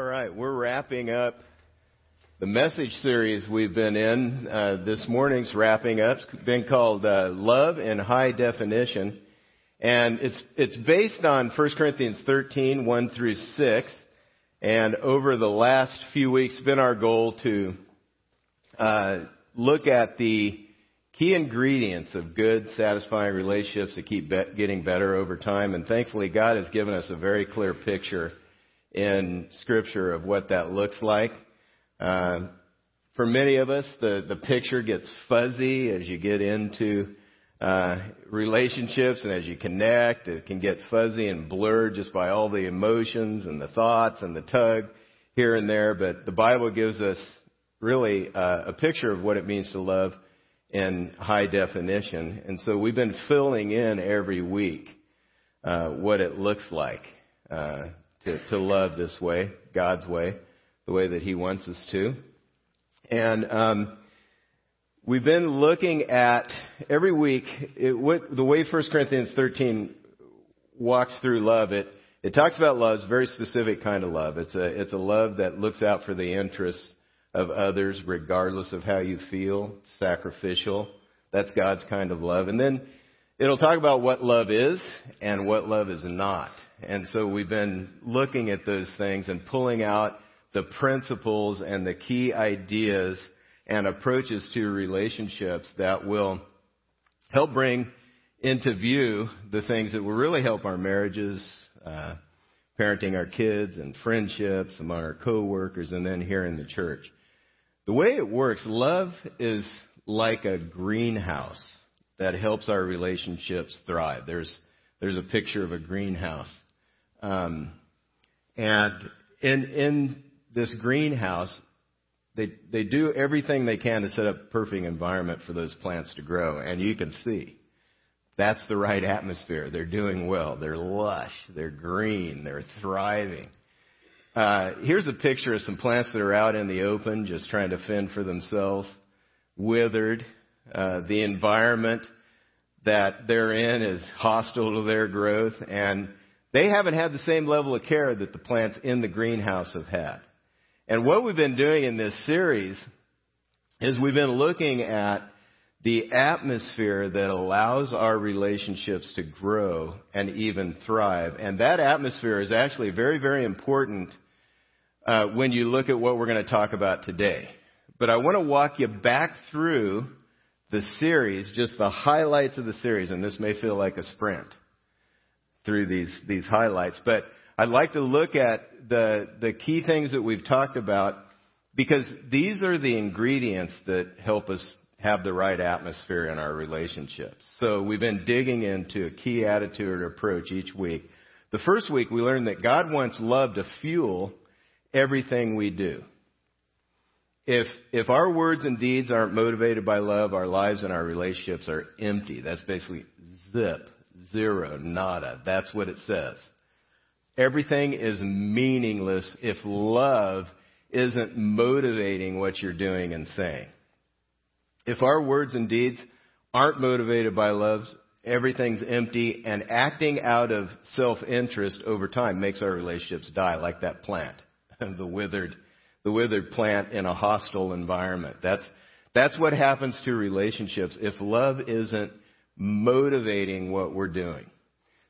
All right, we're wrapping up the message series we've been in. Uh, this morning's wrapping up. It's been called uh, Love in High Definition. And it's, it's based on 1 Corinthians 13, 1 through 6. And over the last few weeks, been our goal to uh, look at the key ingredients of good, satisfying relationships that keep be- getting better over time. And thankfully, God has given us a very clear picture in Scripture of what that looks like. Uh, for many of us, the, the picture gets fuzzy as you get into uh, relationships and as you connect. It can get fuzzy and blurred just by all the emotions and the thoughts and the tug here and there. But the Bible gives us really uh, a picture of what it means to love in high definition. And so we've been filling in every week uh, what it looks like uh, to, to love this way, God's way, the way that He wants us to. And um, we've been looking at every week it, what, the way 1 Corinthians 13 walks through love. It it talks about love, it's a very specific kind of love. It's a it's a love that looks out for the interests of others, regardless of how you feel. Sacrificial. That's God's kind of love. And then it'll talk about what love is and what love is not. And so we've been looking at those things and pulling out the principles and the key ideas and approaches to relationships that will help bring into view the things that will really help our marriages, uh, parenting our kids and friendships among our coworkers and then here in the church. The way it works, love is like a greenhouse that helps our relationships thrive. There's, there's a picture of a greenhouse. Um, and in, in this greenhouse, they, they do everything they can to set up a perfect environment for those plants to grow. And you can see that's the right atmosphere. They're doing well. They're lush. They're green. They're thriving. Uh, here's a picture of some plants that are out in the open, just trying to fend for themselves, withered. Uh, the environment that they're in is hostile to their growth, and they haven't had the same level of care that the plants in the greenhouse have had. And what we've been doing in this series is we've been looking at the atmosphere that allows our relationships to grow and even thrive. And that atmosphere is actually very, very important uh, when you look at what we're going to talk about today. But I want to walk you back through the series, just the highlights of the series, and this may feel like a sprint through these, these highlights, but I'd like to look at the, the key things that we've talked about because these are the ingredients that help us have the right atmosphere in our relationships. So we've been digging into a key attitude or approach each week. The first week we learned that God wants love to fuel everything we do. If, if our words and deeds aren't motivated by love, our lives and our relationships are empty. That's basically zip zero, nada. That's what it says. Everything is meaningless if love isn't motivating what you're doing and saying. If our words and deeds aren't motivated by love, everything's empty and acting out of self-interest over time makes our relationships die like that plant, the withered, the withered plant in a hostile environment. That's, that's what happens to relationships if love isn't motivating what we're doing.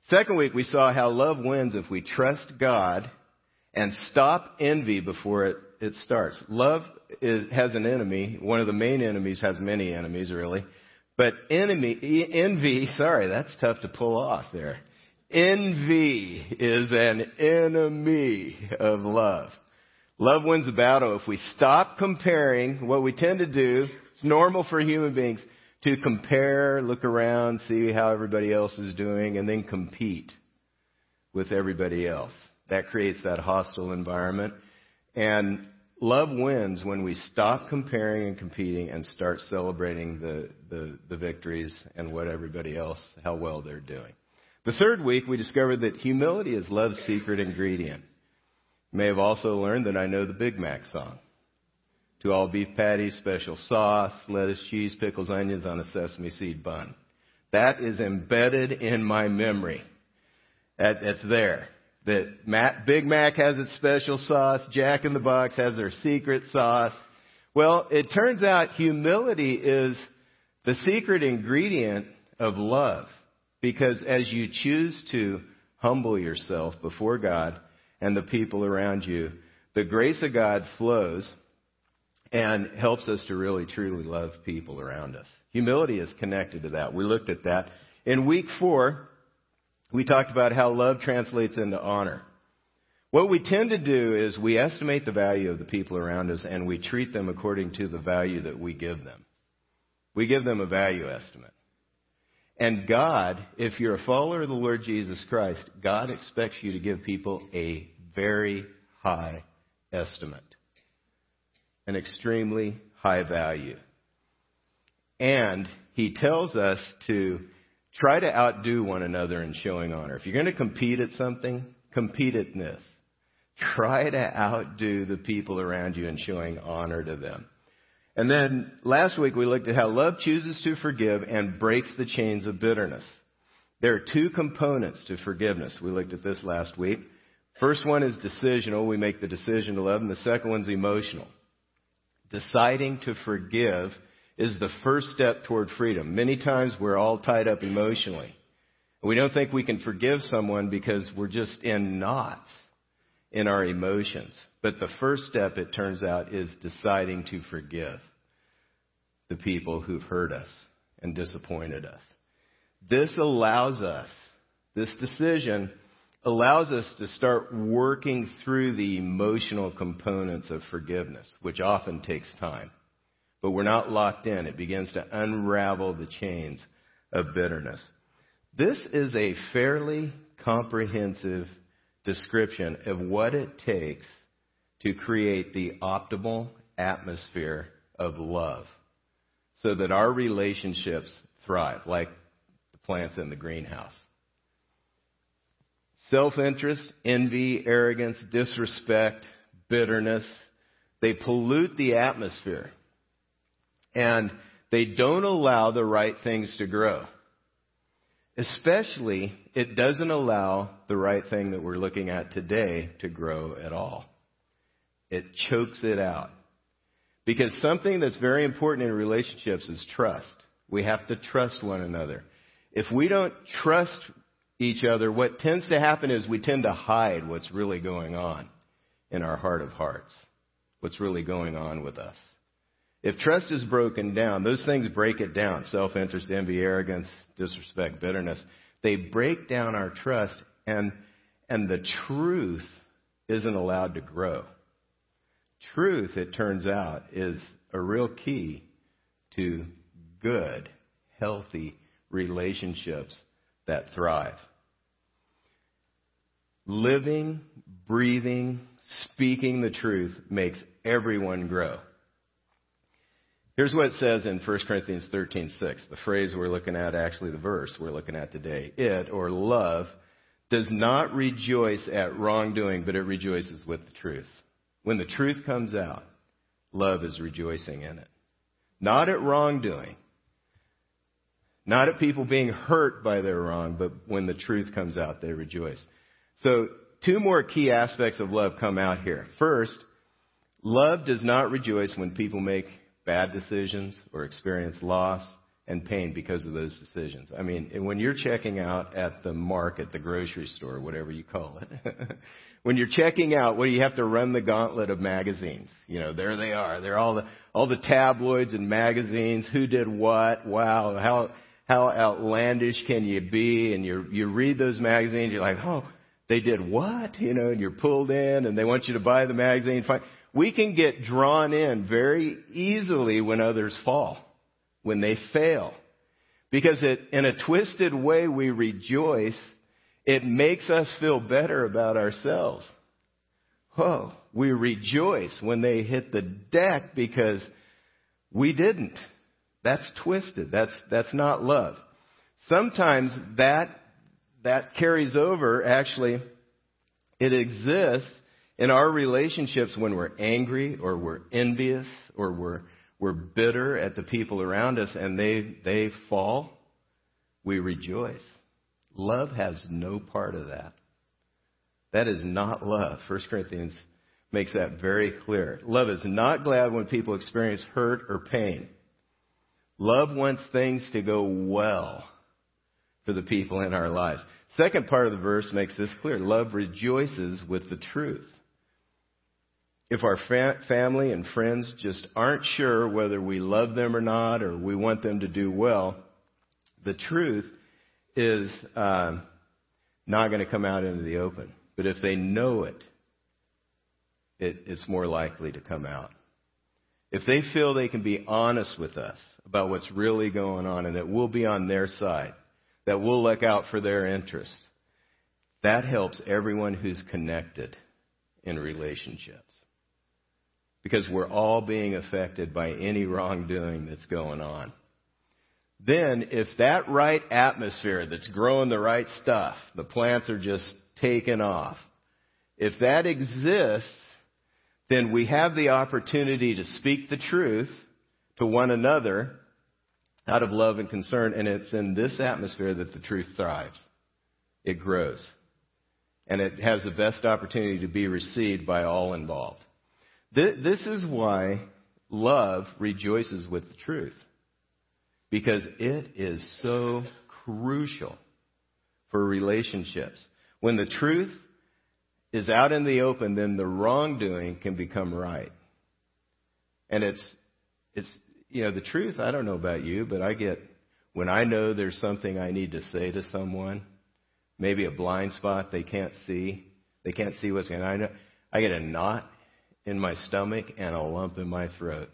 Second week, we saw how love wins if we trust God and stop envy before it, it starts. Love is, has an enemy. One of the main enemies has many enemies, really. But enemy, envy, sorry, that's tough to pull off there. Envy is an enemy of love. Love wins the battle if we stop comparing what we tend to do. It's normal for human beings to compare, look around, see how everybody else is doing, and then compete with everybody else. That creates that hostile environment. And love wins when we stop comparing and competing and start celebrating the, the, the victories and what everybody else, how well they're doing. The third week, we discovered that humility is love's secret ingredient. You may have also learned that I know the Big Mac song two all beef patties, special sauce, lettuce, cheese, pickles, onions on a sesame seed bun. That is embedded in my memory. That, that's there. that Mac, Big Mac has its special sauce, Jack in the Box has their secret sauce. Well, it turns out humility is the secret ingredient of love. Because as you choose to humble yourself before God and the people around you, the grace of God flows and helps us to really truly love people around us. Humility is connected to that. We looked at that. In week four, we talked about how love translates into honor. What we tend to do is we estimate the value of the people around us and we treat them according to the value that we give them. We give them a value estimate. And God, if you're a follower of the Lord Jesus Christ, God expects you to give people a very high estimate. An extremely high value. And He tells us to try to outdo one another in showing honor. If you're going to compete at something, compete at this. Try to outdo the people around you in showing honor to them. And then last week we looked at how love chooses to forgive and breaks the chains of bitterness. There are two components to forgiveness. We looked at this last week. First one is decisional. We make the decision to love. And the second one's emotional. Deciding to forgive is the first step toward freedom. Many times we're all tied up emotionally. We don't think we can forgive someone because we're just in knots in our emotions. But the first step, it turns out, is deciding to forgive the people who've hurt us and disappointed us. This allows us, this decision allows us to start working through the emotional components of forgiveness, which often takes time. But we're not locked in. It begins to unravel the chains of bitterness. This is a fairly comprehensive description of what it takes to create the optimal atmosphere of love so that our relationships thrive, like the plants in the greenhouse. Self interest, envy, arrogance, disrespect, bitterness, they pollute the atmosphere. And they don't allow the right things to grow. Especially, it doesn't allow the right thing that we're looking at today to grow at all. It chokes it out. Because something that's very important in relationships is trust. We have to trust one another. If we don't trust each other, what tends to happen is we tend to hide what's really going on in our heart of hearts. What's really going on with us. If trust is broken down, those things break it down. Self-interest, envy, arrogance, disrespect, bitterness. They break down our trust and, and the truth isn't allowed to grow. Truth, it turns out, is a real key to good, healthy relationships that thrive. Living, breathing, speaking the truth makes everyone grow. Here's what it says in 1 Corinthians 13:6. The phrase we're looking at, actually the verse we're looking at today. It, or love, does not rejoice at wrongdoing, but it rejoices with the truth. When the truth comes out, love is rejoicing in it. Not at wrongdoing. Not at people being hurt by their wrong, but when the truth comes out, they rejoice. So, two more key aspects of love come out here. First, love does not rejoice when people make bad decisions or experience loss and pain because of those decisions. I mean, when you're checking out at the market, the grocery store, whatever you call it, when you're checking out, do you have to run the gauntlet of magazines? You know, there they are. They're all the all the tabloids and magazines. Who did what? Wow, how how outlandish can you be? And you you read those magazines, you're like, oh, they did what? You know, and you're pulled in, and they want you to buy the magazine we can get drawn in very easily when others fall, when they fail. Because it, in a twisted way, we rejoice. It makes us feel better about ourselves. Oh, we rejoice when they hit the deck because we didn't. That's twisted. That's, that's not love. Sometimes that, that carries over, actually, it exists in our relationships, when we're angry or we're envious or we're, we're bitter at the people around us and they, they fall, we rejoice. Love has no part of that. That is not love. 1 Corinthians makes that very clear. Love is not glad when people experience hurt or pain. Love wants things to go well for the people in our lives. Second part of the verse makes this clear. Love rejoices with the truth. If our fa- family and friends just aren't sure whether we love them or not, or we want them to do well, the truth is uh, not going to come out into the open. But if they know it, it, it's more likely to come out. If they feel they can be honest with us about what's really going on and that we'll be on their side, that we'll look out for their interests, that helps everyone who's connected in relationships. Because we're all being affected by any wrongdoing that's going on. Then, if that right atmosphere that's growing the right stuff, the plants are just taking off, if that exists, then we have the opportunity to speak the truth to one another out of love and concern, and it's in this atmosphere that the truth thrives. It grows. And it has the best opportunity to be received by all involved. This is why love rejoices with the truth. Because it is so crucial for relationships. When the truth is out in the open, then the wrongdoing can become right. And it's, it's, you know, the truth, I don't know about you, but I get, when I know there's something I need to say to someone, maybe a blind spot they can't see, they can't see what's going on. I, know, I get a knot in my stomach and a lump in my throat.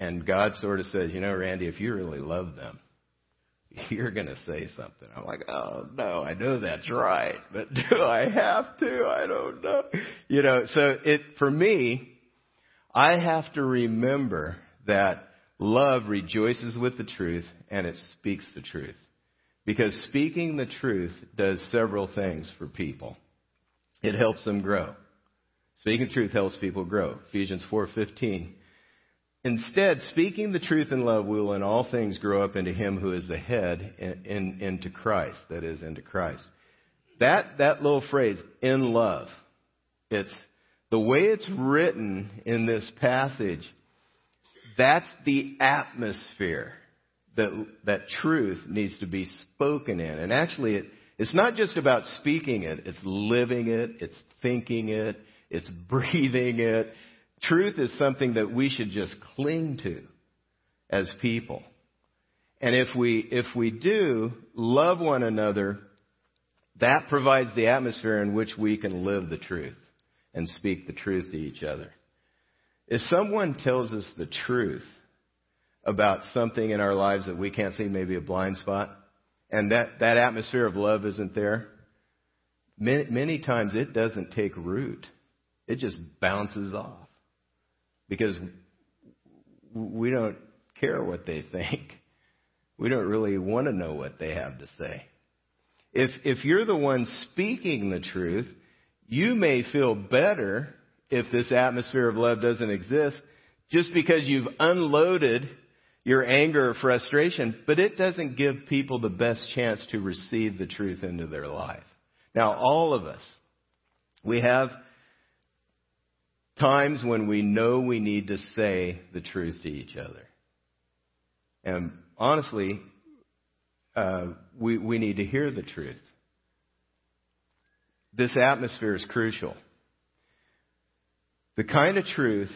And God sort of says, you know, Randy, if you really love them, you're going to say something. I'm like, oh no, I know that's right, but do I have to? I don't know. You know, so it, for me, I have to remember that love rejoices with the truth and it speaks the truth. Because speaking the truth does several things for people. It helps them grow. Speaking the truth helps people grow. Ephesians 4:15 Instead, speaking the truth in love, we will in all things grow up into Him who is the head, in, in, into Christ. That is, into Christ. That, that little phrase, in love, it's the way it's written in this passage, that's the atmosphere that, that truth needs to be spoken in. And actually, it, it's not just about speaking it, it's living it, it's thinking it, it's breathing it, Truth is something that we should just cling to as people. And if we, if we do love one another, that provides the atmosphere in which we can live the truth and speak the truth to each other. If someone tells us the truth about something in our lives that we can't see, maybe a blind spot, and that, that atmosphere of love isn't there, many, many times it doesn't take root. It just bounces off because we don't care what they think. We don't really want to know what they have to say. If, if you're the one speaking the truth, you may feel better if this atmosphere of love doesn't exist just because you've unloaded your anger or frustration, but it doesn't give people the best chance to receive the truth into their life. Now, all of us, we have times when we know we need to say the truth to each other. And honestly, uh, we, we need to hear the truth. This atmosphere is crucial. The kind of truth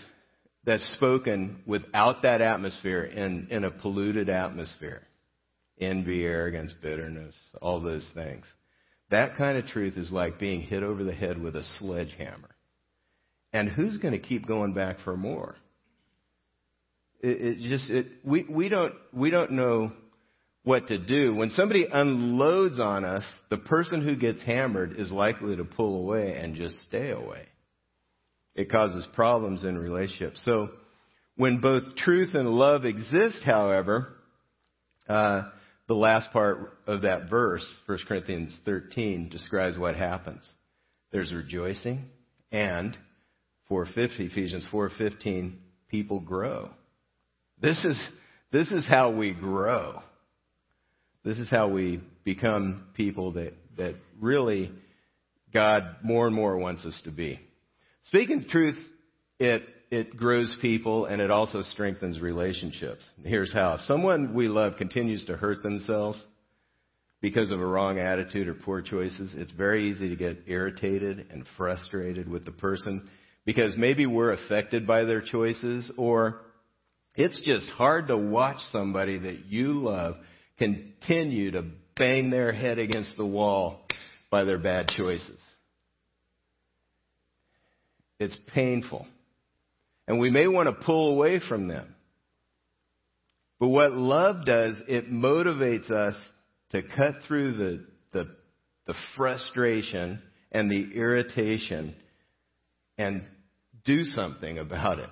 that's spoken without that atmosphere in, in a polluted atmosphere envy, arrogance, bitterness, all those things. That kind of truth is like being hit over the head with a sledgehammer. And who's going to keep going back for more? It, it just it, we we don't we don't know what to do when somebody unloads on us. The person who gets hammered is likely to pull away and just stay away. It causes problems in relationships. So when both truth and love exist, however, uh, the last part of that verse, 1 Corinthians 13, describes what happens. There's rejoicing and 450, Ephesians 4:15, people grow. This is this is how we grow. This is how we become people that that really God more and more wants us to be. Speaking the truth, it, it grows people and it also strengthens relationships. Here's how. If someone we love continues to hurt themselves because of a wrong attitude or poor choices, it's very easy to get irritated and frustrated with the person because maybe we're affected by their choices or it's just hard to watch somebody that you love continue to bang their head against the wall by their bad choices. It's painful. And we may want to pull away from them. But what love does, it motivates us to cut through the, the, the frustration and the irritation and do something about it.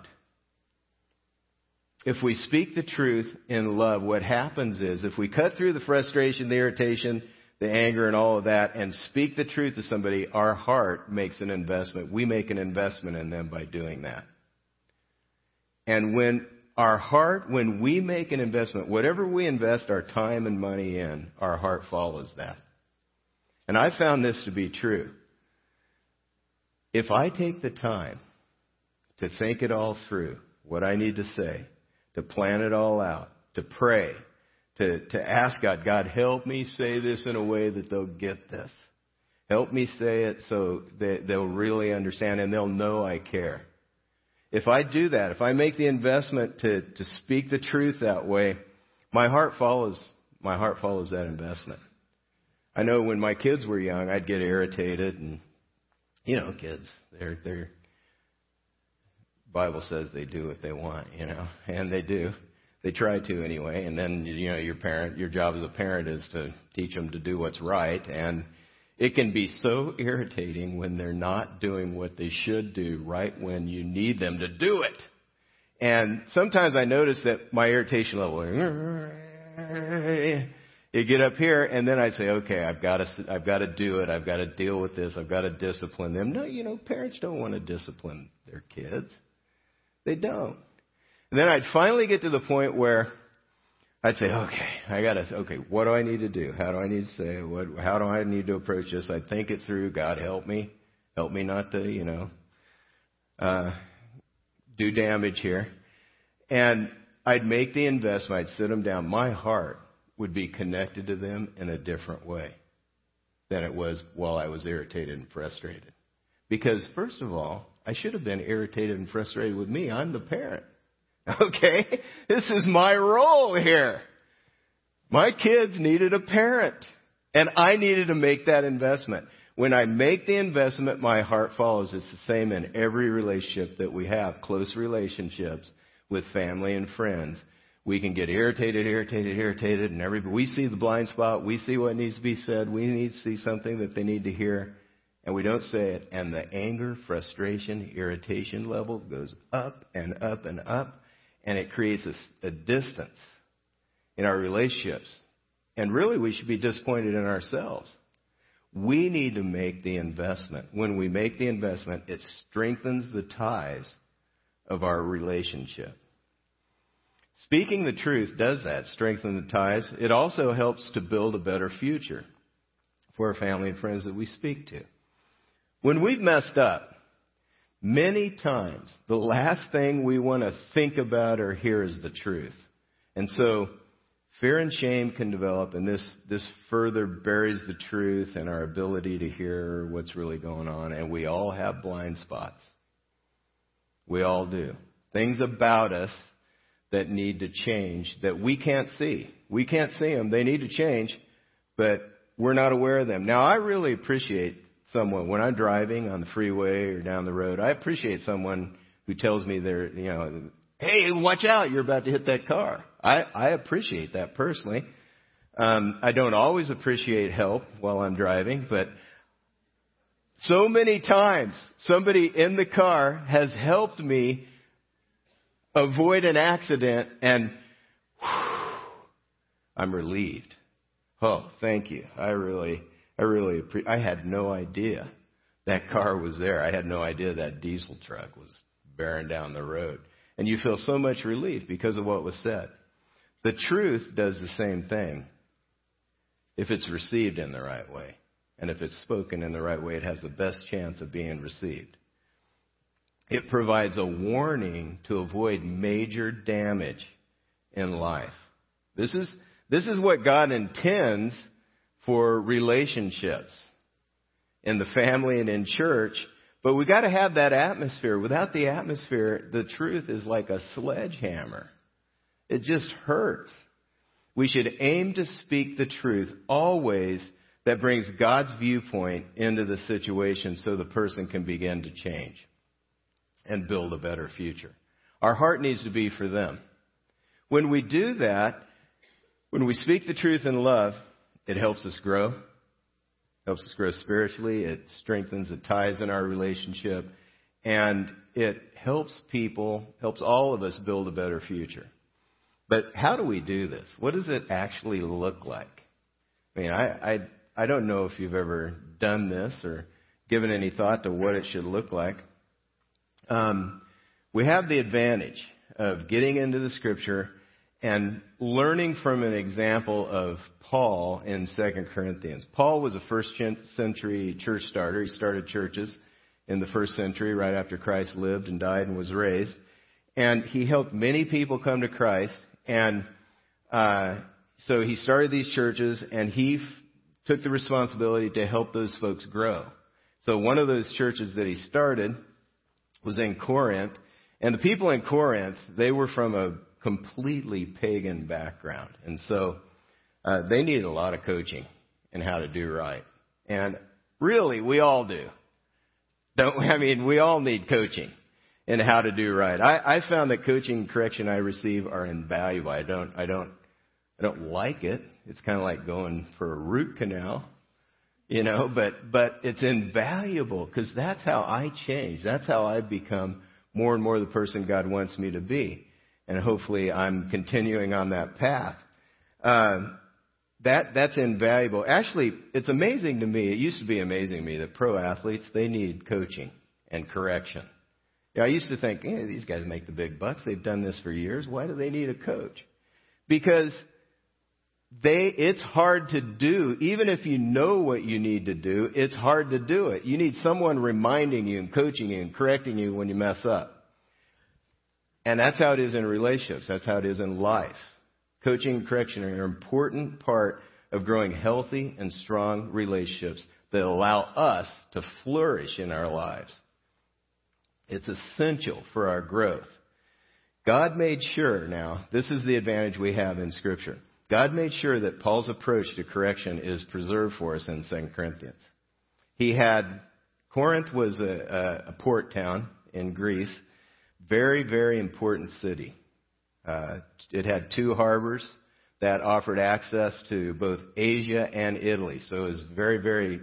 If we speak the truth in love, what happens is if we cut through the frustration, the irritation, the anger and all of that and speak the truth to somebody, our heart makes an investment. We make an investment in them by doing that. And when our heart, when we make an investment, whatever we invest our time and money in, our heart follows that. And I found this to be true. If I take the time to think it all through, what I need to say, to plan it all out, to pray, to, to ask God, God, help me say this in a way that they'll get this. Help me say it so that they'll really understand and they'll know I care. If I do that, if I make the investment to, to speak the truth that way, my heart follows, my heart follows that investment. I know when my kids were young, I'd get irritated and, you know, kids, they're, they're, Bible says they do what they want, you know, and they do. They try to anyway, and then you know your parent, your job as a parent is to teach them to do what's right, and it can be so irritating when they're not doing what they should do right when you need them to do it. And sometimes I notice that my irritation level, you get up here, and then I say, okay, I've got to, I've got to do it. I've got to deal with this. I've got to discipline them. No, you know, parents don't want to discipline their kids. They don't. And then I'd finally get to the point where I'd say, okay, I gotta, okay, what do I need to do? How do I need to say? What, how do I need to approach this? I'd think it through. God help me. Help me not to, you know, uh, do damage here. And I'd make the investment. I'd sit them down. My heart would be connected to them in a different way than it was while I was irritated and frustrated. Because first of all, I should have been irritated and frustrated with me. I'm the parent. Okay? This is my role here. My kids needed a parent. And I needed to make that investment. When I make the investment, my heart follows. It's the same in every relationship that we have, close relationships with family and friends. We can get irritated, irritated, irritated, and every, we see the blind spot. We see what needs to be said. We need to see something that they need to hear and we don't say it, and the anger, frustration, irritation level goes up and up and up, and it creates a, a distance in our relationships. And really, we should be disappointed in ourselves. We need to make the investment. When we make the investment, it strengthens the ties of our relationship. Speaking the truth does that, strengthen the ties. It also helps to build a better future for our family and friends that we speak to. When we've messed up, many times the last thing we want to think about or hear is the truth. And so fear and shame can develop, and this, this further buries the truth and our ability to hear what's really going on. And we all have blind spots. We all do. Things about us that need to change that we can't see. We can't see them. They need to change, but we're not aware of them. Now, I really appreciate someone when I'm driving on the freeway or down the road. I appreciate someone who tells me they're, you know, hey, watch out, you're about to hit that car. I, I appreciate that personally. Um, I don't always appreciate help while I'm driving, but so many times somebody in the car has helped me avoid an accident and whew, I'm relieved. Oh, thank you. I really I really appre- I had no idea that car was there. I had no idea that diesel truck was bearing down the road. And you feel so much relief because of what was said. The truth does the same thing if it's received in the right way. And if it's spoken in the right way, it has the best chance of being received. It provides a warning to avoid major damage in life. This is, this is what God intends for relationships in the family and in church. But we got to have that atmosphere. Without the atmosphere, the truth is like a sledgehammer. It just hurts. We should aim to speak the truth always that brings God's viewpoint into the situation so the person can begin to change and build a better future. Our heart needs to be for them. When we do that, when we speak the truth in love, it helps us grow. Helps us grow spiritually. It strengthens the ties in our relationship. And it helps people, helps all of us build a better future. But how do we do this? What does it actually look like? I mean, I, I, I don't know if you've ever done this or given any thought to what it should look like. Um, we have the advantage of getting into the scripture and learning from an example of Paul in 2 Corinthians. Paul was a first century church starter. He started churches in the first century right after Christ lived and died and was raised. And he helped many people come to Christ. And uh, so he started these churches and he f- took the responsibility to help those folks grow. So one of those churches that he started was in Corinth. And the people in Corinth, they were from a completely pagan background. And so uh, they needed a lot of coaching in how to do right. And really, we all do. Don't I mean we all need coaching in how to do right. I, I found that coaching and correction I receive are invaluable. I don't I don't I don't like it. It's kind of like going for a root canal you know, but, but it's invaluable because that's how I change. That's how I become more and more the person God wants me to be. And hopefully I'm continuing on that path. Uh, that, that's invaluable. Actually, it's amazing to me. It used to be amazing to me that pro athletes, they need coaching and correction. You know, I used to think, hey, these guys make the big bucks. They've done this for years. Why do they need a coach? Because they, it's hard to do. Even if you know what you need to do, it's hard to do it. You need someone reminding you and coaching you and correcting you when you mess up. And that's how it is in relationships. That's how it is in life. Coaching and correction are an important part of growing healthy and strong relationships that allow us to flourish in our lives. It's essential for our growth. God made sure now, this is the advantage we have in Scripture. God made sure that Paul's approach to correction is preserved for us in 2 Corinthians. He had, Corinth was a, a, a port town in Greece, very, very important city. Uh, it had two harbors that offered access to both Asia and Italy, so it was a very, very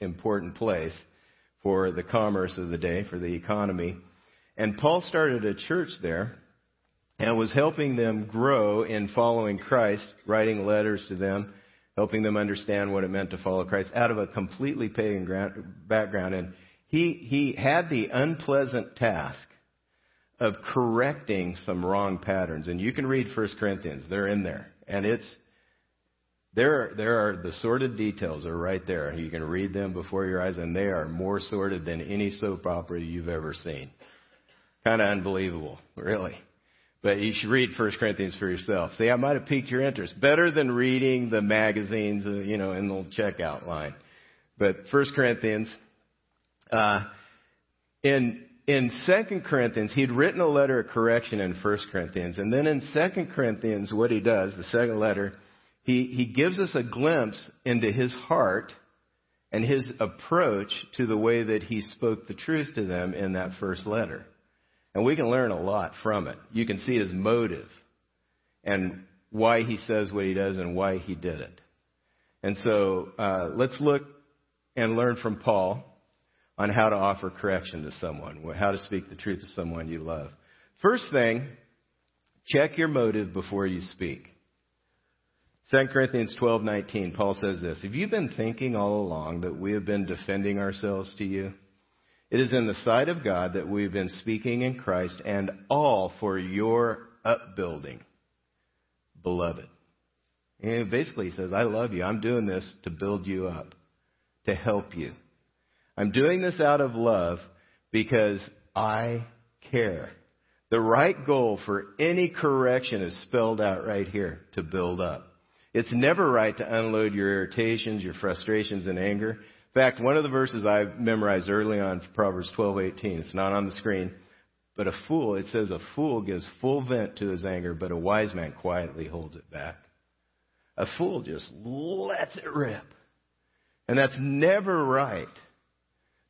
important place for the commerce of the day, for the economy. And Paul started a church there and was helping them grow in following Christ, writing letters to them, helping them understand what it meant to follow Christ out of a completely pagan background. And he, he had the unpleasant task of correcting some wrong patterns. And you can read 1 Corinthians. They're in there. And it's, there, there are the sordid details are right there. You can read them before your eyes, and they are more sordid than any soap opera you've ever seen. Kind of unbelievable, really. But you should read 1 Corinthians for yourself. See, I might have piqued your interest. Better than reading the magazines, uh, you know, in the checkout line. But 1 Corinthians, uh, in, in 2 Corinthians, he'd written a letter of correction in 1 Corinthians. And then in 2 Corinthians, what he does, the second letter, he, he gives us a glimpse into his heart and his approach to the way that he spoke the truth to them in that first letter. And we can learn a lot from it. You can see his motive and why he says what he does and why he did it. And so uh, let's look and learn from Paul on how to offer correction to someone, how to speak the truth to someone you love. First thing, check your motive before you speak. 2 Corinthians 12:19 Paul says this, "Have you been thinking all along that we have been defending ourselves to you?" It is in the sight of God that we've been speaking in Christ and all for your upbuilding, beloved. And basically he says, I love you. I'm doing this to build you up, to help you. I'm doing this out of love because I care. The right goal for any correction is spelled out right here to build up. It's never right to unload your irritations, your frustrations, and anger. In fact, one of the verses I memorized early on, Proverbs 12:18. It's not on the screen, but a fool. It says a fool gives full vent to his anger, but a wise man quietly holds it back. A fool just lets it rip, and that's never right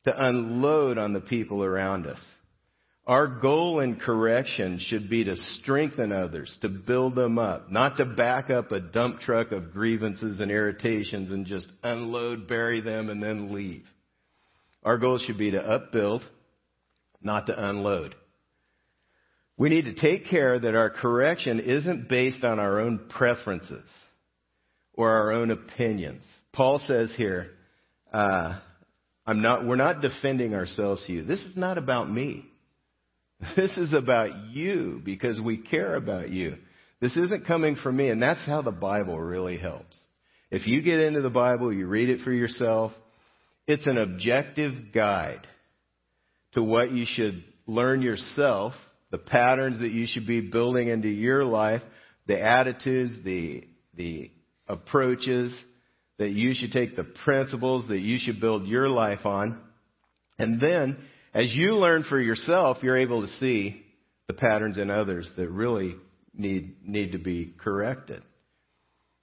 to unload on the people around us. Our goal in correction should be to strengthen others, to build them up, not to back up a dump truck of grievances and irritations and just unload, bury them, and then leave. Our goal should be to upbuild, not to unload. We need to take care that our correction isn't based on our own preferences or our own opinions. Paul says here, uh, I'm not, we're not defending ourselves to you. This is not about me. This is about you because we care about you. This isn't coming from me, and that's how the Bible really helps. If you get into the Bible, you read it for yourself, it's an objective guide to what you should learn yourself, the patterns that you should be building into your life, the attitudes, the, the approaches that you should take, the principles that you should build your life on. And then as you learn for yourself, you're able to see the patterns in others that really need, need to be corrected.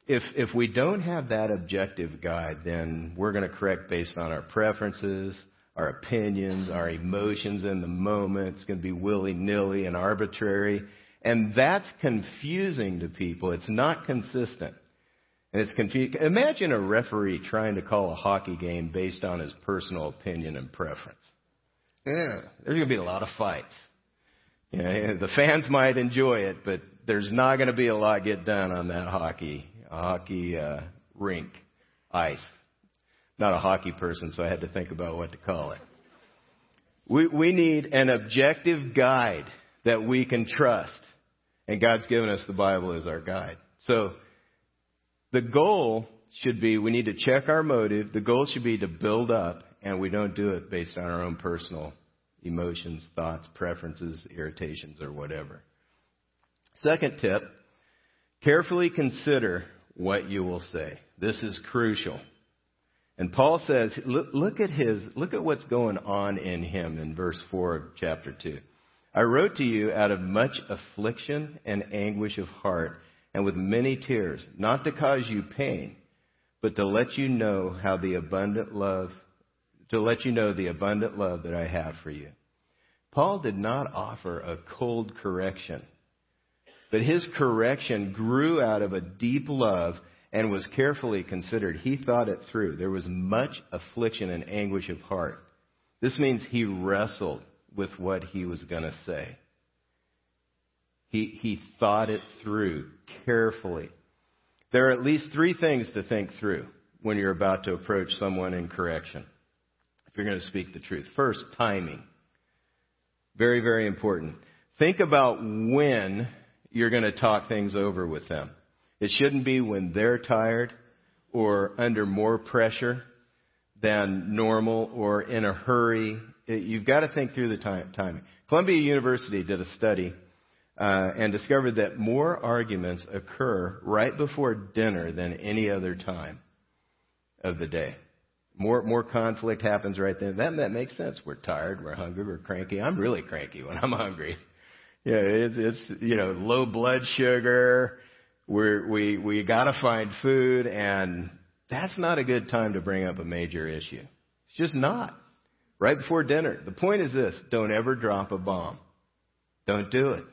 If, if we don't have that objective guide, then we're going to correct based on our preferences, our opinions, our emotions in the moment. It's going to be willy nilly and arbitrary. And that's confusing to people. It's not consistent. And it's confusing. Imagine a referee trying to call a hockey game based on his personal opinion and preference. Yeah, there's going to be a lot of fights. You know, the fans might enjoy it, but there's not going to be a lot get done on that hockey hockey uh, rink ice. Not a hockey person, so I had to think about what to call it. We we need an objective guide that we can trust, and God's given us the Bible as our guide. So the goal should be we need to check our motive. The goal should be to build up, and we don't do it based on our own personal emotions, thoughts, preferences, irritations, or whatever. Second tip carefully consider what you will say. This is crucial. And Paul says, look, look, at his, look at what's going on in him in verse 4 of chapter 2. I wrote to you out of much affliction and anguish of heart and with many tears, not to cause you pain, but to let you know how the abundant love to let you know the abundant love that I have for you. Paul did not offer a cold correction, but his correction grew out of a deep love and was carefully considered. He thought it through. There was much affliction and anguish of heart. This means he wrestled with what he was going to say. He, he thought it through carefully. There are at least three things to think through when you're about to approach someone in correction if you're going to speak the truth. First, timing. Very, very important. Think about when you're going to talk things over with them. It shouldn't be when they're tired or under more pressure than normal or in a hurry. You've got to think through the time, timing. Columbia University did a study uh, and discovered that more arguments occur right before dinner than any other time of the day. More, more conflict happens right then. That, that makes sense. We're tired, we're hungry, we're cranky. I'm really cranky when I'm hungry. Yeah, it's, it's, you know, low blood sugar. We're, we, we gotta find food and that's not a good time to bring up a major issue. It's just not. Right before dinner. The point is this, don't ever drop a bomb. Don't do it.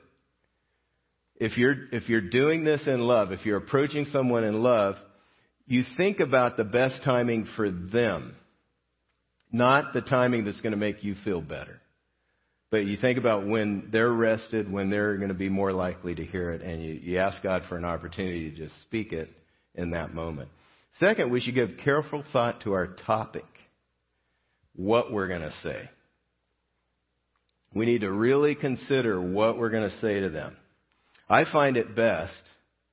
If you're, if you're doing this in love, if you're approaching someone in love, you think about the best timing for them, not the timing that's going to make you feel better. But you think about when they're rested, when they're going to be more likely to hear it, and you, you ask God for an opportunity to just speak it in that moment. Second, we should give careful thought to our topic, what we're going to say. We need to really consider what we're going to say to them. I find it best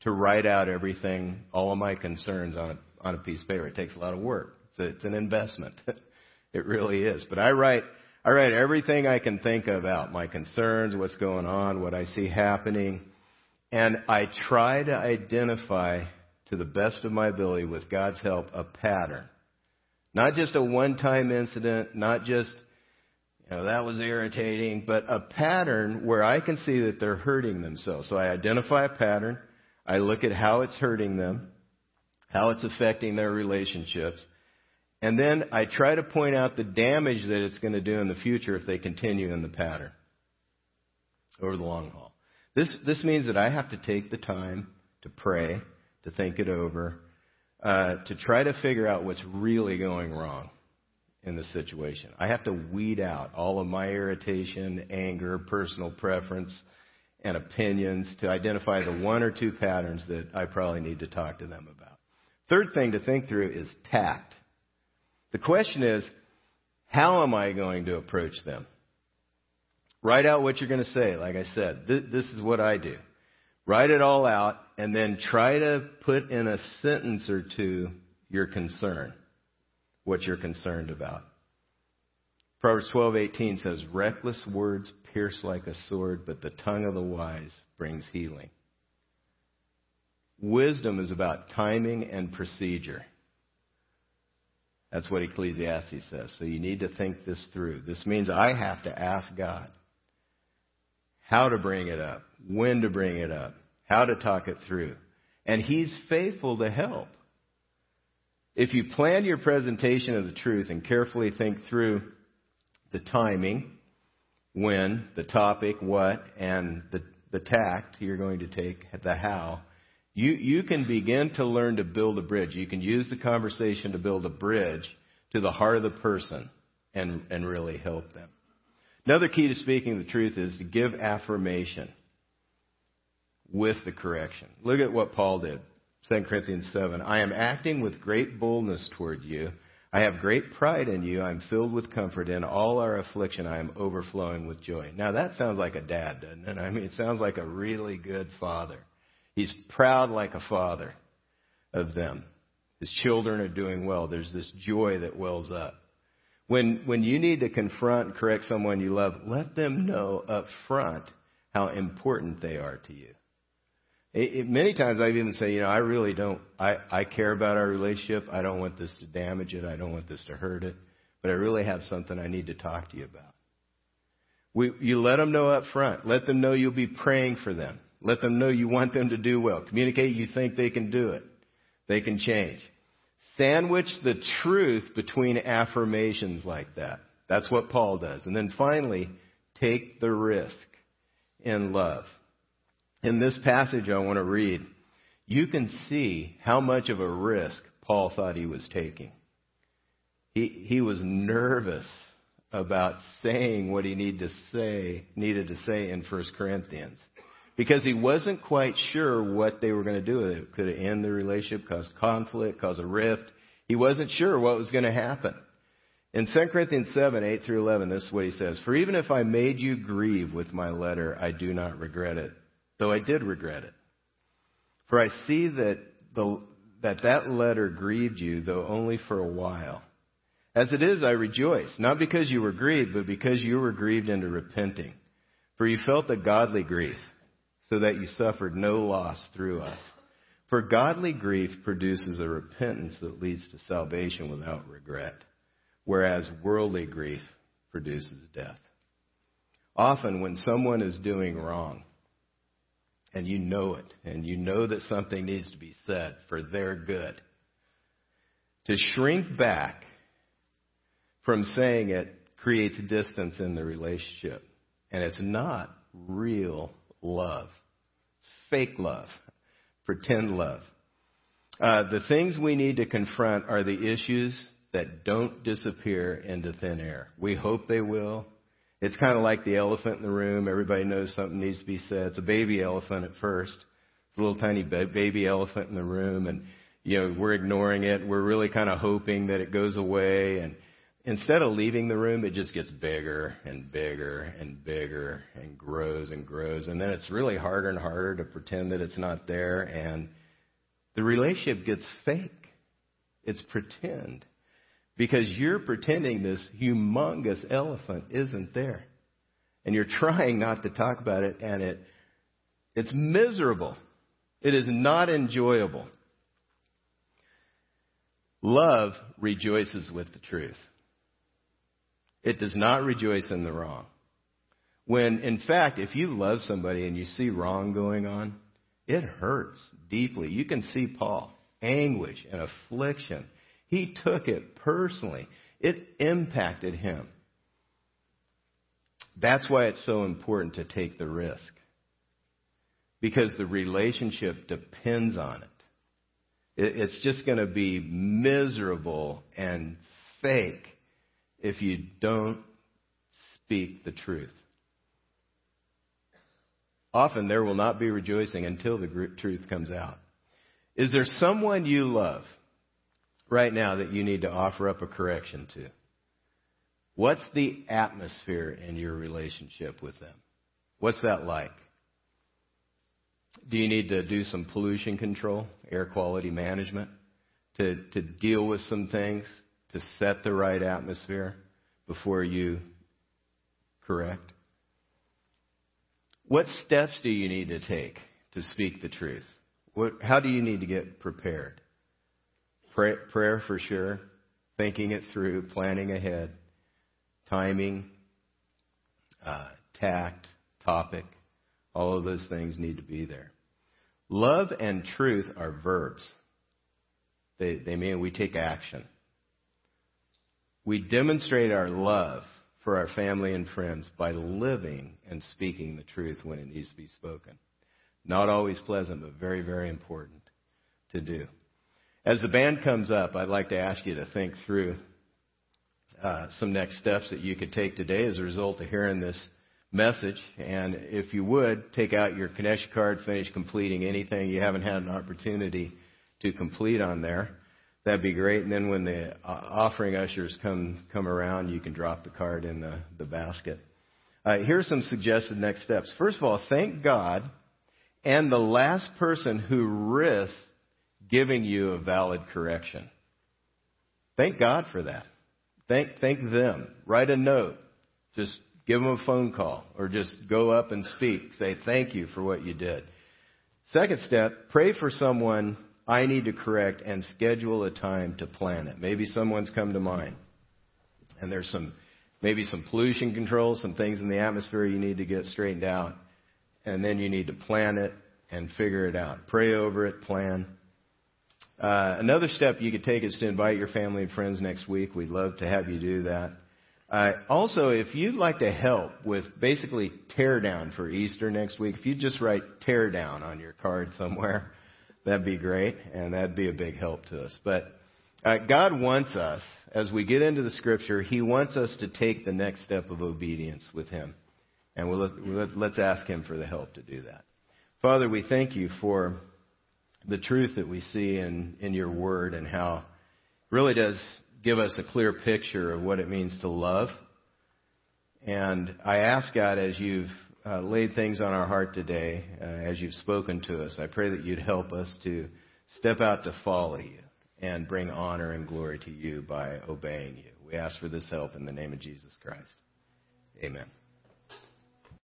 to write out everything, all of my concerns on a, on a piece of paper. It takes a lot of work. It's, it's an investment. it really is. But I write, I write everything I can think about, my concerns, what's going on, what I see happening, and I try to identify to the best of my ability with God's help a pattern. Not just a one-time incident, not just know, that was irritating, but a pattern where I can see that they're hurting themselves. So I identify a pattern, I look at how it's hurting them, how it's affecting their relationships, and then I try to point out the damage that it's going to do in the future if they continue in the pattern over the long haul. This, this means that I have to take the time to pray, to think it over, uh, to try to figure out what's really going wrong in the situation. I have to weed out all of my irritation, anger, personal preference, and opinions to identify the one or two patterns that I probably need to talk to them about. Third thing to think through is tact. The question is, how am I going to approach them? Write out what you're going to say. Like I said, th- this is what I do. Write it all out and then try to put in a sentence or two your concern, what you're concerned about. Proverbs 12:18 says, "Reckless words pierce like a sword, but the tongue of the wise brings healing." Wisdom is about timing and procedure. That's what Ecclesiastes says. So you need to think this through. This means I have to ask God how to bring it up, when to bring it up, how to talk it through. And He's faithful to help. If you plan your presentation of the truth and carefully think through the timing, when, the topic, what, and the, the tact you're going to take, the how, you, you can begin to learn to build a bridge. You can use the conversation to build a bridge to the heart of the person and, and really help them. Another key to speaking the truth is to give affirmation with the correction. Look at what Paul did. 2 Corinthians 7. I am acting with great boldness toward you. I have great pride in you. I'm filled with comfort. In all our affliction, I am overflowing with joy. Now that sounds like a dad, doesn't it? I mean, it sounds like a really good father. He's proud like a father of them. His children are doing well. There's this joy that wells up. When, when you need to confront correct someone you love, let them know up front how important they are to you. It, it, many times I've even say, you know, I really don't, I, I care about our relationship. I don't want this to damage it. I don't want this to hurt it. But I really have something I need to talk to you about. We, you let them know up front. Let them know you'll be praying for them. Let them know you want them to do well. Communicate you think they can do it. They can change. Sandwich the truth between affirmations like that. That's what Paul does. And then finally, take the risk in love. In this passage I want to read, you can see how much of a risk Paul thought he was taking. He, he was nervous about saying what he needed to say, needed to say in 1 Corinthians because he wasn't quite sure what they were going to do with it. Could it end the relationship, cause conflict, cause a rift? He wasn't sure what was going to happen. In 2 Corinthians 7, 8 through 11, this is what he says. For even if I made you grieve with my letter, I do not regret it, though I did regret it. For I see that the, that, that letter grieved you, though only for a while. As it is, I rejoice, not because you were grieved, but because you were grieved into repenting. For you felt a godly grief so that you suffered no loss through us. For godly grief produces a repentance that leads to salvation without regret, whereas worldly grief produces death. Often, when someone is doing wrong, and you know it, and you know that something needs to be said for their good, to shrink back from saying it creates distance in the relationship. And it's not real love fake love, pretend love. Uh, the things we need to confront are the issues that don't disappear into thin air. We hope they will. It's kind of like the elephant in the room. Everybody knows something needs to be said. It's a baby elephant at first. It's a little tiny baby elephant in the room, and you know we're ignoring it. We're really kind of hoping that it goes away, and instead of leaving the room, it just gets bigger and bigger and bigger and grows and grows. And then it's really harder and harder to pretend that it's not there. And the relationship gets fake. It's pretend. Because you're pretending this humongous elephant isn't there. And you're trying not to talk about it, and it, it's miserable. It is not enjoyable. Love rejoices with the truth. It does not rejoice in the wrong. When, in fact, if you love somebody and you see wrong going on, it hurts deeply. You can see Paul, anguish and affliction. He took it personally. It impacted him. That's why it's so important to take the risk. Because the relationship depends on it. It's just going to be miserable and fake if you don't speak the truth. Often there will not be rejoicing until the truth comes out. Is there someone you love right now that you need to offer up a correction to? What's the atmosphere in your relationship with them? What's that like? Do you need to do some pollution control, air quality management, to, to deal with some things, to set the right atmosphere before you correct? What steps do you need to take to speak the truth? What, how do you need to get prepared? Pray, prayer for sure, thinking it through, planning ahead, timing, uh, tact, topic, all of those things need to be there. Love and truth are verbs. They, they mean we take action. We demonstrate our love for our family and friends by living and speaking the truth when it needs to be spoken. Not always pleasant, but very, very important to do. As the band comes up, I'd like to ask you to think through uh, some next steps that you could take today as a result of hearing this message. And if you would, take out your connection card, finish completing anything you haven't had an opportunity to complete on there. That'd be great. And then when the uh, offering ushers come come around, you can drop the card in the, the basket. Uh, are some suggested next steps. First of all, thank God and the last person who risked giving you a valid correction. Thank God for that. Thank, thank them. Write a note. Just give them a phone call or just go up and speak. Say thank you for what you did. Second step, pray for someone I need to correct and schedule a time to plan it. Maybe someone's come to mind and there's some, maybe some pollution control, some things in the atmosphere you need to get straightened out. And then you need to plan it and figure it out. Pray over it, plan. Uh, another step you could take is to invite your family and friends next week. We'd love to have you do that. Uh, also, if you'd like to help with basically tear down for Easter next week, if you just write tear down on your card somewhere, that'd be great, and that'd be a big help to us. But uh, God wants us, as we get into the Scripture, He wants us to take the next step of obedience with Him, and we'll, let's ask Him for the help to do that. Father, we thank you for the truth that we see in, in your Word and how it really does give us a clear picture of what it means to love. And I ask God, as you've uh, laid things on our heart today, uh, as you've spoken to us. I pray that you'd help us to step out to follow you and bring honor and glory to you by obeying you. We ask for this help in the name of Jesus Christ. Amen.